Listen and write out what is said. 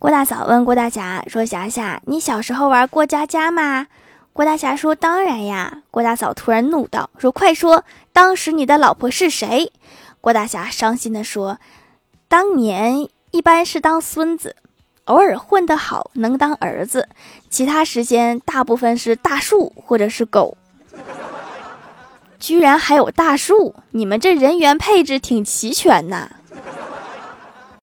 郭大嫂问郭大侠说：“霞霞，你小时候玩过家家吗？”郭大侠说：“当然呀。”郭大嫂突然怒道：“说快说，当时你的老婆是谁？”郭大侠伤心地说：“当年一般是当孙子，偶尔混得好能当儿子，其他时间大部分是大树或者是狗。”居然还有大树！你们这人员配置挺齐全呐。